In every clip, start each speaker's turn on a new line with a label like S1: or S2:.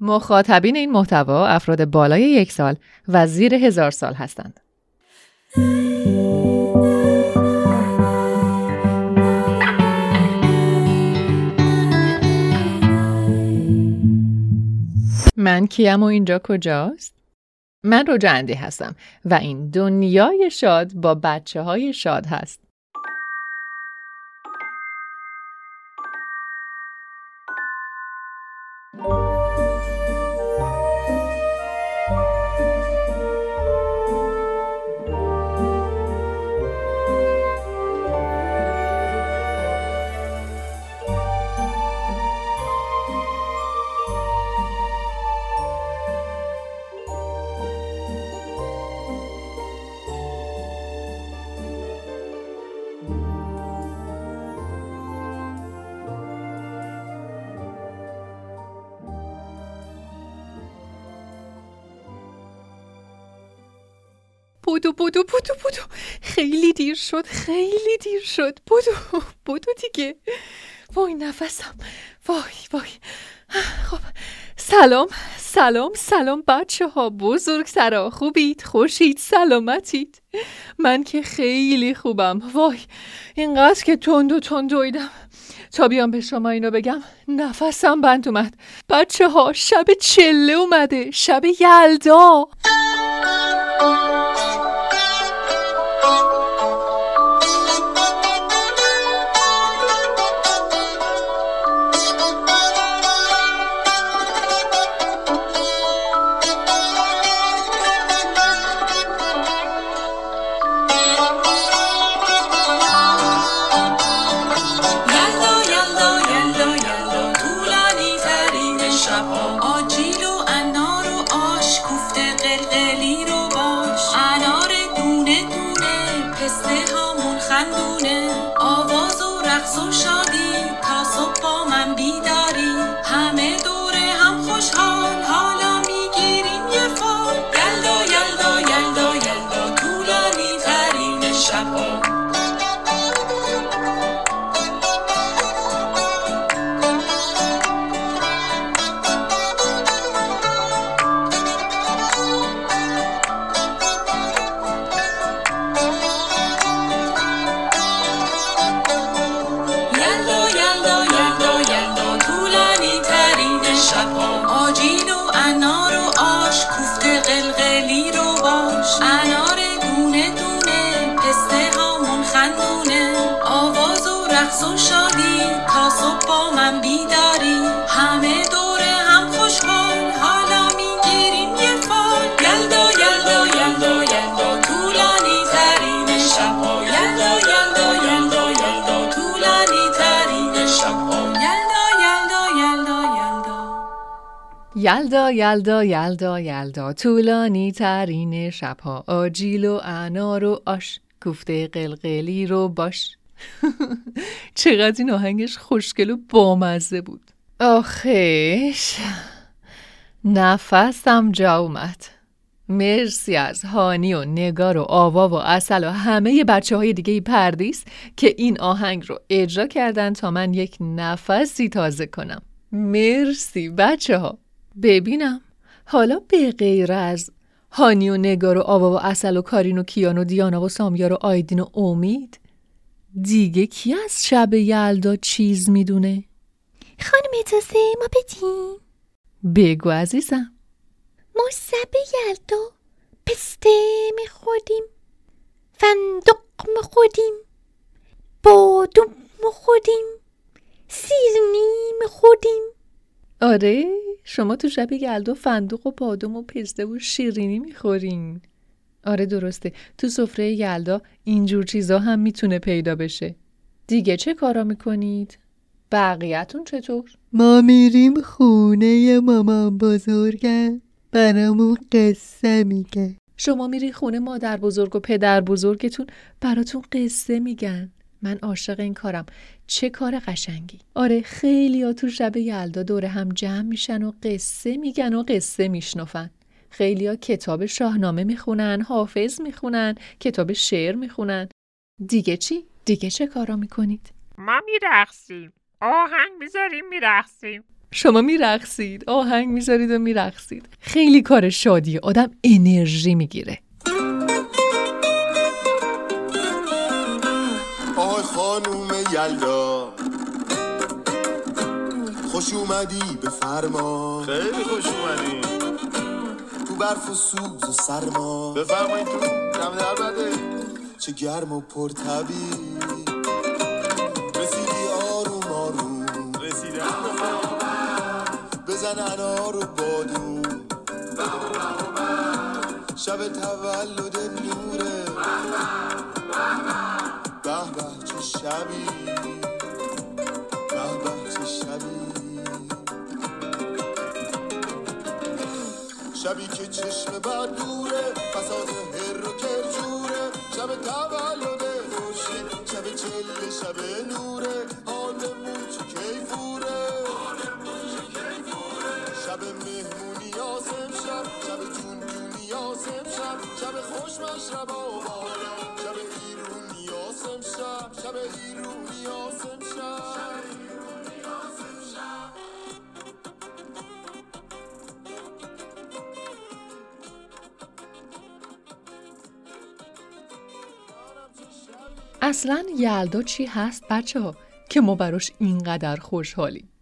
S1: مخاطبین این محتوا افراد بالای یک سال و زیر هزار سال هستند. من کیم و اینجا کجاست؟ من رجا هستم و این دنیای شاد با بچه های شاد هست.
S2: بودو بودو بودو بودو. خیلی دیر شد خیلی دیر شد. بودو بودو دیگه. وای نفسم. وای وای. خب سلام سلام سلام بچه ها بزرگ سرا خوبید؟ خوشید؟ سلامتید؟ من که خیلی خوبم. وای اینقدر که تند و تند دویدم تا بیام به شما اینو بگم نفسم بند اومد. بچه ها شب چله اومده. شب یلدا. خندونه آواز و رقص و شادی. یلدا یلدا یلدا یلدا طولانی ترین شبها. آجیل و انار و آش کوفته قلقلی رو باش. چقدر این آهنگش خوشگل و بامزه بود. آخش نفسم جا اومد. مرسی از هانی و نگار و آوا و اصل و همه بچه های دیگه پردیس که این آهنگ رو اجرا کردن تا من یک نفسی تازه کنم. مرسی بچه ها ببینم. حالا به غیر از هانی و نگار و آوا و اصل و کارین و کیان و دیانا و سامیار و آیدین و امید دیگه کی از شب یلدا چیز می‌دونه؟
S3: خانم اجازه ما بدیم.
S2: بگو عزیزم.
S3: ما شب یلدا پسته می‌خوریم فندق می‌خوریم بادوم می‌خوریم سیرنی می‌خوریم
S2: آره شما تو شب گلدو فندوق و بادوم و پسته و شیرینی می‌خورین. آره درسته. تو سفره یلدا اینجور چیزا هم می‌تونه پیدا بشه. دیگه چه کارا می‌کنید؟ بقیهتون چطور؟
S4: ما میریم خونه مامان بزرگم برامون قصه میگه
S2: شما میری خونه مادر بزرگ و پدر بزرگتون براتون قصه میگن. من عاشق این کارم. چه کار قشنگی. آره خیلی ها تو شب یلدا دوره هم جمع میشن و قصه میگن و قصه میشنفن خیلی ها کتاب شاهنامه می‌خونن حافظ می‌خونن کتاب شعر می‌خونن. دیگه چی؟ دیگه چه کارا می‌کنید؟
S5: ما میرخسیم آهنگ می‌ذاریم میرخسیم
S2: شما میرقصید. آهنگ می‌ذارید و میرقصید. خیلی کار شادی. آدم انرژی می‌گیره.
S6: یلدا خوش اومدی به فرما
S7: خیلی خوش اومدی.
S6: تو برف و سوز و سرما.
S7: بفرمایید تو. دم در بده.
S6: چه گرم و پرتبی رسیدی آروم آروم.
S7: رسیدن
S6: بزن انار و بادون شب تولد نوره. به به. شبی. به به چه شبی. شبی که چشم بر دوره بساط هر و کرجوره شب تولد خوشی شب چله شب نوره. حالمون چه کیفوره؟ شب مهمونی یاسم شب شب جون جونی یاسم شب. شب خوش مشرب و بالا.
S2: اصلا یلدا چی هست بچه ها که ما براش اینقدر خوشحالیم.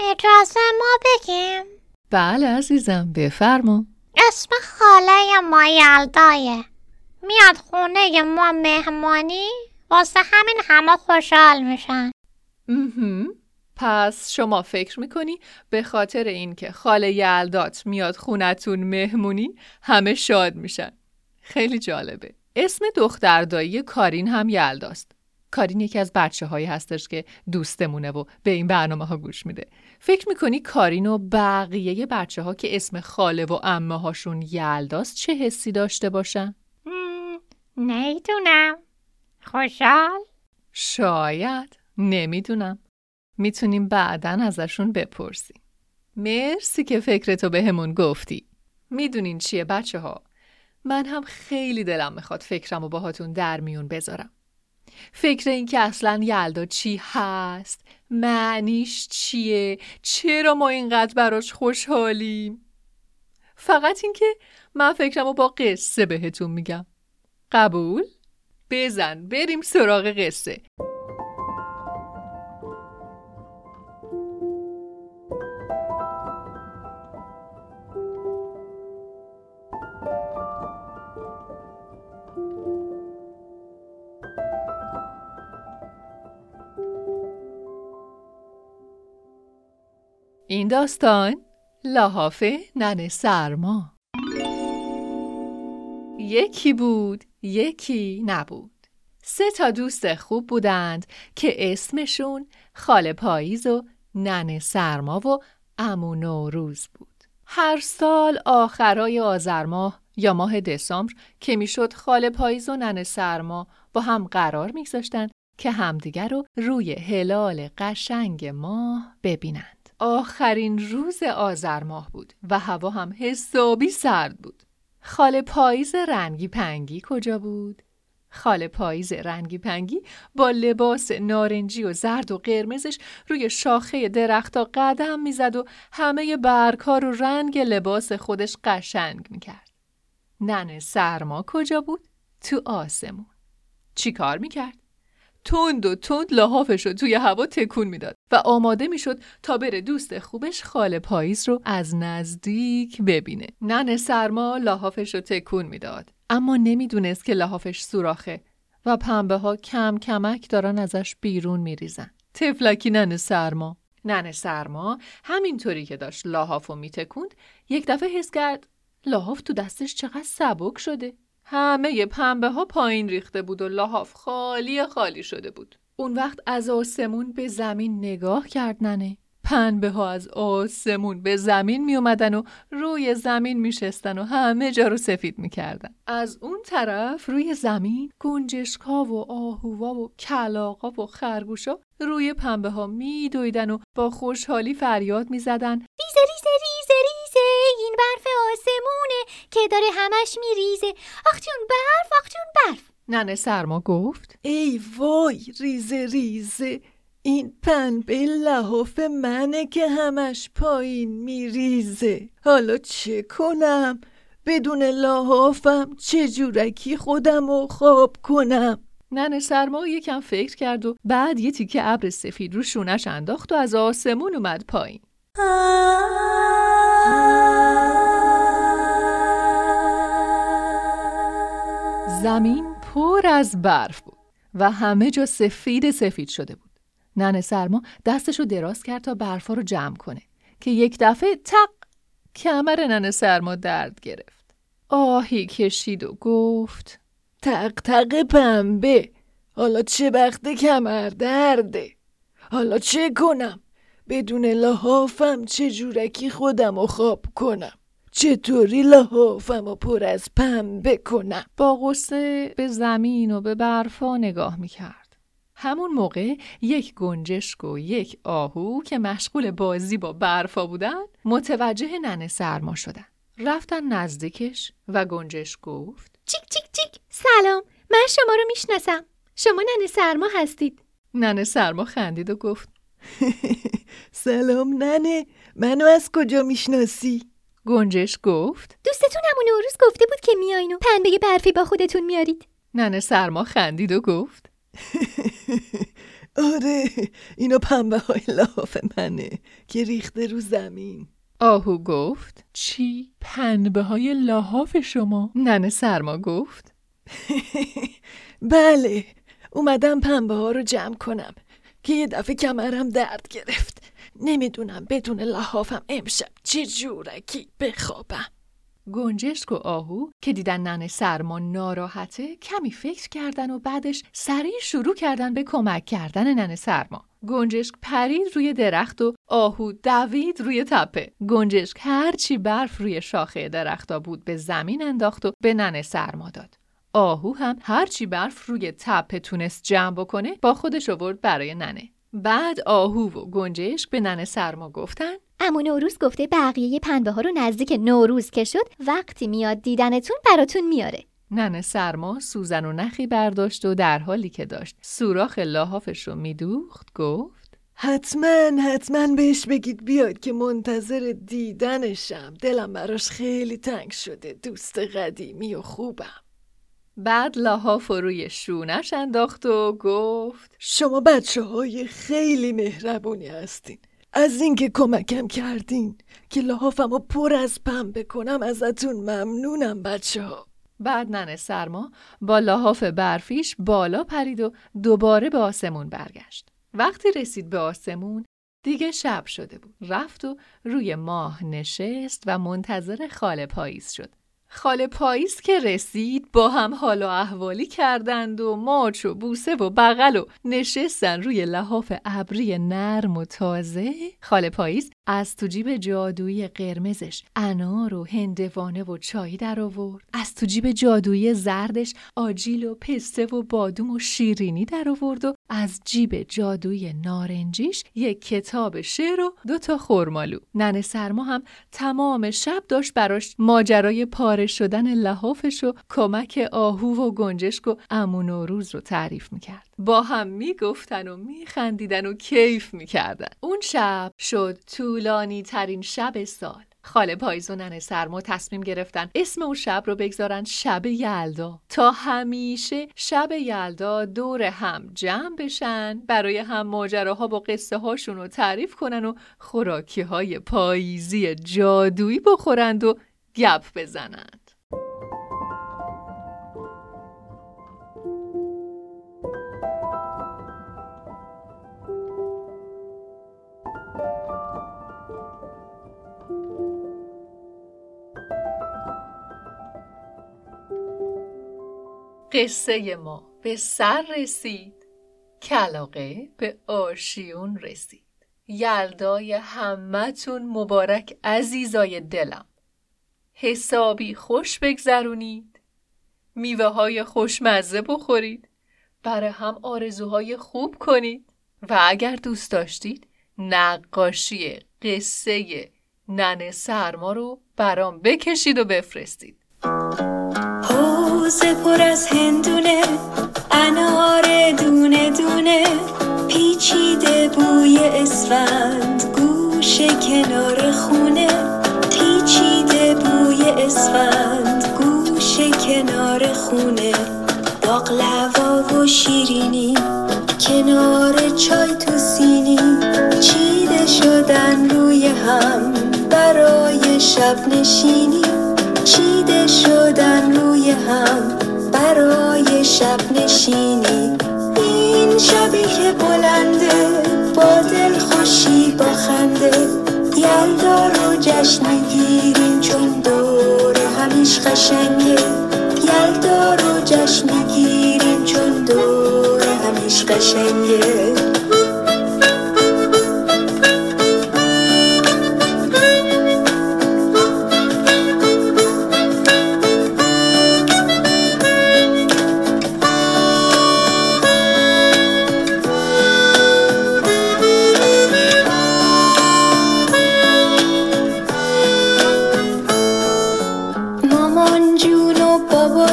S8: اجازه ما بگیم.
S2: بله عزیزم بفرما.
S8: اسم خاله ما یلدایه. میاد خونه ما مهمانی واسه همین همه خوشحال میشن.
S2: پس شما فکر می‌کنی به خاطر اینکه خاله یلدات میاد خونتون مهمونی همه شاد میشن. خیلی جالبه. اسم دختردایی کارین هم یلداست کارین یکی از بچه هایی هستش که دوستمونه و به این برنامه ها گوش میده. فکر می‌کنی کارین و بقیه بچه ها که اسم خاله و امه هاشون یلداست چه حسی داشته باشن؟
S8: نیدونم خوشحال؟
S2: شاید. نمی‌دونم. می‌تونیم بعدا ازشون بپرسیم. مرسی که فکرتو به همون گفتی. می‌دونین چیه بچه ها من هم خیلی دلم می‌خواد فکرم و باهاتون در میون بذارم. فکر این که اصلا یلدا چی هست؟ معنیش چیه؟ چرا ما اینقدر براش خوشحالیم؟ فقط اینکه من فکرم رو با قصه بهتون میگم. قبول؟ بزن بریم سراغ قصه. این داستان لحاف نن سرما. یکی بود یکی نبود. سه تا دوست خوب بودند که اسمشون خاله پاییز و نن سرما و امو نوروز بود. هر سال آخرای آذر ماه یا ماه دسامبر که می‌شد خاله پاییز و نن سرما با هم قرار میگذاشتند که همدیگر رو روی هلال قشنگ ماه ببینند. آخرین روز آذر ماه بود و هوا هم حسابی سرد بود. خاله پاییز رنگی پنگی کجا بود؟ خاله پاییز رنگی پنگی با لباس نارنجی و زرد و قرمزش روی شاخه درختها قدم می‌زد و همه برگها رو رنگ لباس خودش قشنگ می‌کرد. ننه سرما کجا بود؟ تو آسمون. چی کار می‌کرد؟ تند و تند لحافش رو توی هوا تکون می‌داد و آماده می‌شد تا بره دوست خوبش خاله پاییز رو از نزدیک ببینه. نن سرما لحافش رو تکون می‌داد اما نمی‌دونست که لحافش سوراخه و پنبه ها کم کمک دارن ازش بیرون میریزن. تفلکی نن سرما. نن سرما همینطوری که داشت لحاف رو میتکوند یک دفعه حس کرد لحاف تو دستش چقدر سبک شده. همه پنبه ها پایین ریخته بود و لحاف خالی خالی شده بود. اون وقت از آسمون به زمین نگاه کرد ننه. پنبه ها از آسمون به زمین می اومدن و روی زمین می شستن و همه جا رو سفید می کردن. از اون طرف روی زمین گنجشکا و آهوها و کلاقا و خرگوشا روی پنبه ها می دویدن و با خوشحالی فریاد می زدن
S8: ریزه ریزه ریزه برف آسمونه که داره همش میریزه. آختون برف آختون برف.
S2: ننه سرما گفت. ای وای ریزه ریزه.
S5: این پنبه لحاف منه که همش پایین میریزه. حالا چه کنم؟ بدون لحافم چه جورکی خودم رو خواب کنم؟
S2: ننه سرما یکم فکر کرد و بعد یه تیکه ابر سفید رو شونش انداخت و از آسمون اومد پایین. زمین پر از برف بود و همه جا سفید سفید شده بود. ننه سرما دستشو دراز کرد تا برفا رو جمع کنه که یک دفعه تق کمر ننه سرما درد گرفت. آهی کشید و گفت
S5: تق تق پنبه حالا چه وقت کمر درده حالا چه کنم بدون لحافم چه جورکی خودم رو خواب کنم چطوری لحافم پر از پنبه کنم
S2: با غصه به زمین و به برفا نگاه می‌کرد. همون موقع یک گنجشک و یک آهو که مشغول بازی با برفا بودن متوجه ننه سرما شدن. رفتن نزدیکش و گنجش گفت
S3: چیک چیک چیک سلام من شما رو می‌شناسم شما ننه سرما هستید
S2: ننه سرما خندید و گفت
S5: سلام ننه منو از کجا می‌شناسی؟
S2: گنجش گفت؟
S3: دوستتون همون روز گفته بود که میاین و پنبه برفی با خودتون میارید.
S2: ننه سرما خندید و گفت.
S5: آره اینا پنبه های لحاف منه که ریخته رو زمین.
S2: آهو گفت. چی؟ پنبه های لحاف شما؟ ننه سرما گفت.
S5: بله اومدم پنبه ها رو جمع کنم که یه دفعه کمرم درد گرفت. نمی‌دونم بدون لحافم امشب چه جورکی بخوابم
S2: گنجشک و آهو که دیدن ننه سرما ناراحته کمی فکر کردن و بعدش سریع شروع کردن به کمک کردن ننه سرما. گنجشک پرید روی درخت و آهو دوید روی تپه. گنجشک هرچی برف روی شاخه درختا بود به زمین انداخت و به ننه سرما داد. آهو هم هرچی برف روی تپه تونست جمع بکنه با خودش آورد برای ننه. بعد آهو و گنجشک به ننه سرما گفتن.
S3: امو نوروز گفته بقیه پنبه ها رو نزدیک نوروز که شد وقتی میاد دیدنتون براتون میاره.
S2: ننه سرما سوزن و نخی برداشت و در حالی که داشت سوراخ لحافش رو میدوخت گفت
S5: حتما حتما بهش بگید بیاد که منتظر دیدنشم. دلم براش خیلی تنگ شده دوست قدیمی و خوبم.
S2: بعد رو روی شونش انداخت و گفت
S5: شما بچه های خیلی مهربونی هستین از اینکه کمکم کردین که لحافم رو پر از پنبه کنم ازتون ممنونم بچه ها
S2: بعد ننه سرما با لحاف برفیش بالا پرید و دوباره به آسمون برگشت. وقتی رسید به آسمون دیگه شب شده بود. رفت و روی ماه نشست و منتظر خاله پاییز شد. خاله پاییز که رسید با هم حال و احوالی کردند و ماچ و بوسه و بغل و نشستن روی لحاف ابری نرم و تازه خاله پاییز از تو جیب جادویی قرمزش انار و هندوانه و چای در آورد. از تو جیب جادویی زردش آجیل و پسته و بادوم و شیرینی در آورد و از جیب جادویی نارنجیش یک کتاب شعر و دو تا خرمالو. ننه سرما هم تمام شب داشت براش ماجرای پاره شدن لحافش و کمک آهو و گنجشک و امون و روز رو تعریف می‌کرد. با هم می‌گفتن و میخندیدن و کیف می‌کردن. اون شب شد طولانی ترین شب سال. خاله پاییز و ننه سرما تصمیم گرفتن اسم اون شب رو بگذارن شب یلدا. تا همیشه شب یلدا دور هم جمع بشن برای هم ماجراها با قصه هاشون رو تعریف کنن و خوراکی های پاییزی جادویی بخورند و گپ بزنند. قصه ما به سر رسید. کلاقه به آشیون رسید. یلدای همتون مبارک عزیزای دلم. حسابی خوش بگذرونید. میوه های خوشمزه بخورید. برای هم آرزوهای خوب کنید. و اگر دوست داشتید نقاشی قصه ننه سرما رو برام بکشید و بفرستید.
S9: حوزه پر از هندونه انار دونه دونه پیچیده اسفند گوشه کنار خونه. شیرینی. کنار چای تو سینی. چیده شدن روی هم برای شب نشینی. چیده شدن روی هم برای شب نشینی. این شبی که بلنده با دل خوشی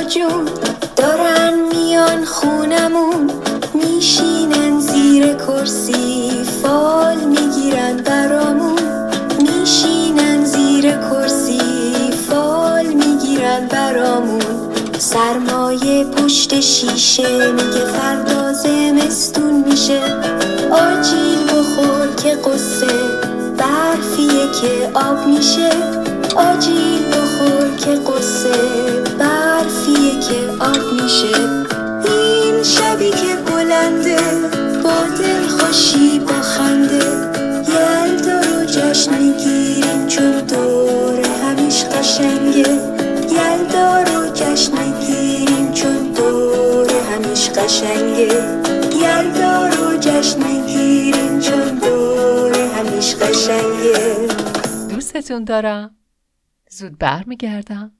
S9: جون. دارن میان خونمون میشینن زیر کرسی. فال می‌گیرن برامون میشینن زیر کرسی. فال می‌گیرن برامون. سرمایه پشت شیشه میگه فردا زمستون میشه. آجیل بخور که قصه برفیه که آب میشه.
S2: دوستتون دارم. زود برمیگردم.